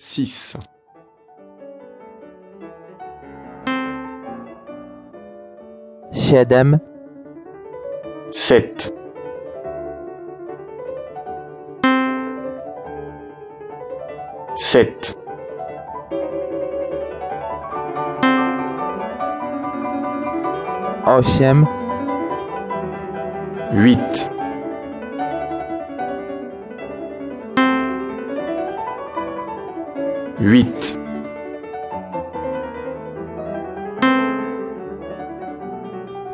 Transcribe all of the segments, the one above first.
six, siedem, sept, sept, huit, huit,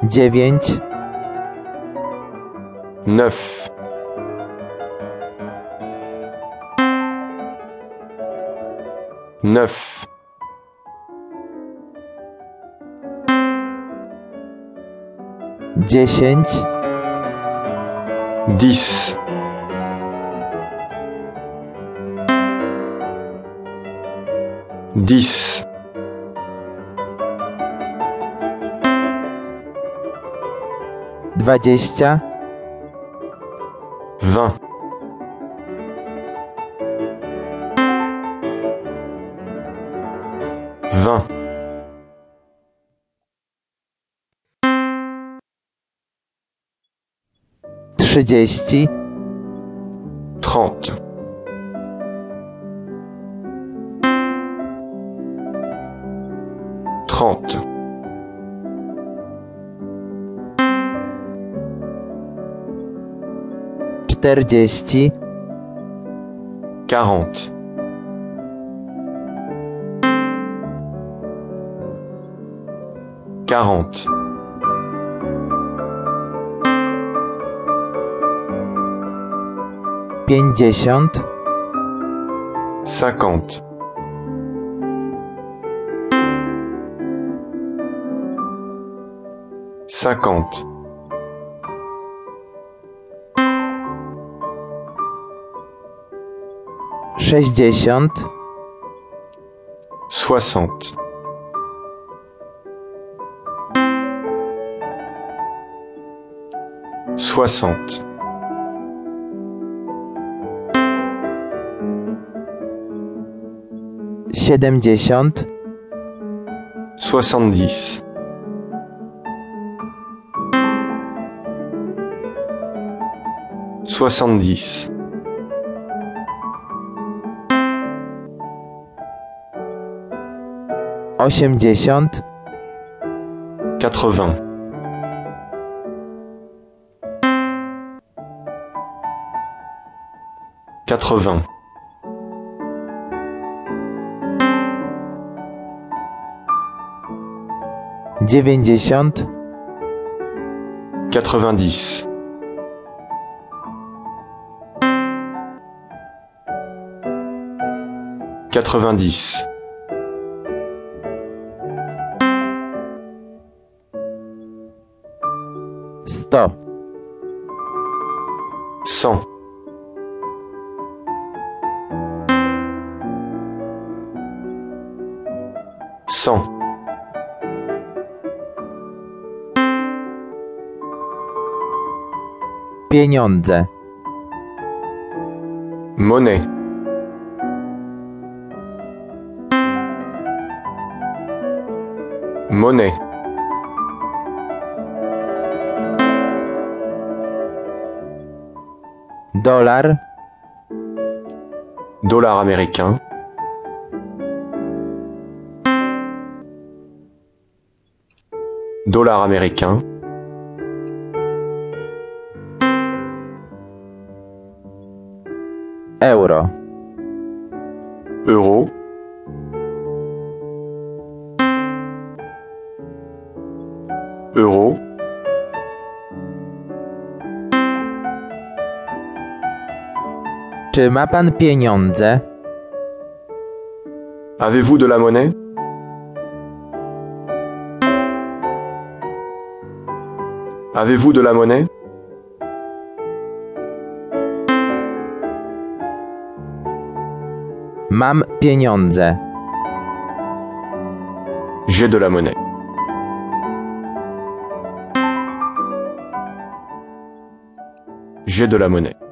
dziewięć, neuf, neuf, dziesięć, dix, dix, dwadzieścia, vingt, vingt, trzydzieści, trente, trente, czterdzieści, quarante, quarante, pięćdziesiąt, cinquante, cinquante, sześćdziesiąt, soixante, soixante, siedemdziesiąt, soixante-dix, soixante-dix, osiemdziesiąt, quatre-vingts, quatre-vingts, dziewięćdziesiąt, quatre-vingt-dix, quatre-vingt-dix, sto, cent, cent, pieniądze, monnaie, monnaie, dolar, dollar américain, dollar américain, euro, euro, czy ma pan pieniądze? Avez-vous de la monnaie? Avez-vous de la monnaie? Mam pieniądze. J'ai de la monnaie. J'ai de la monnaie.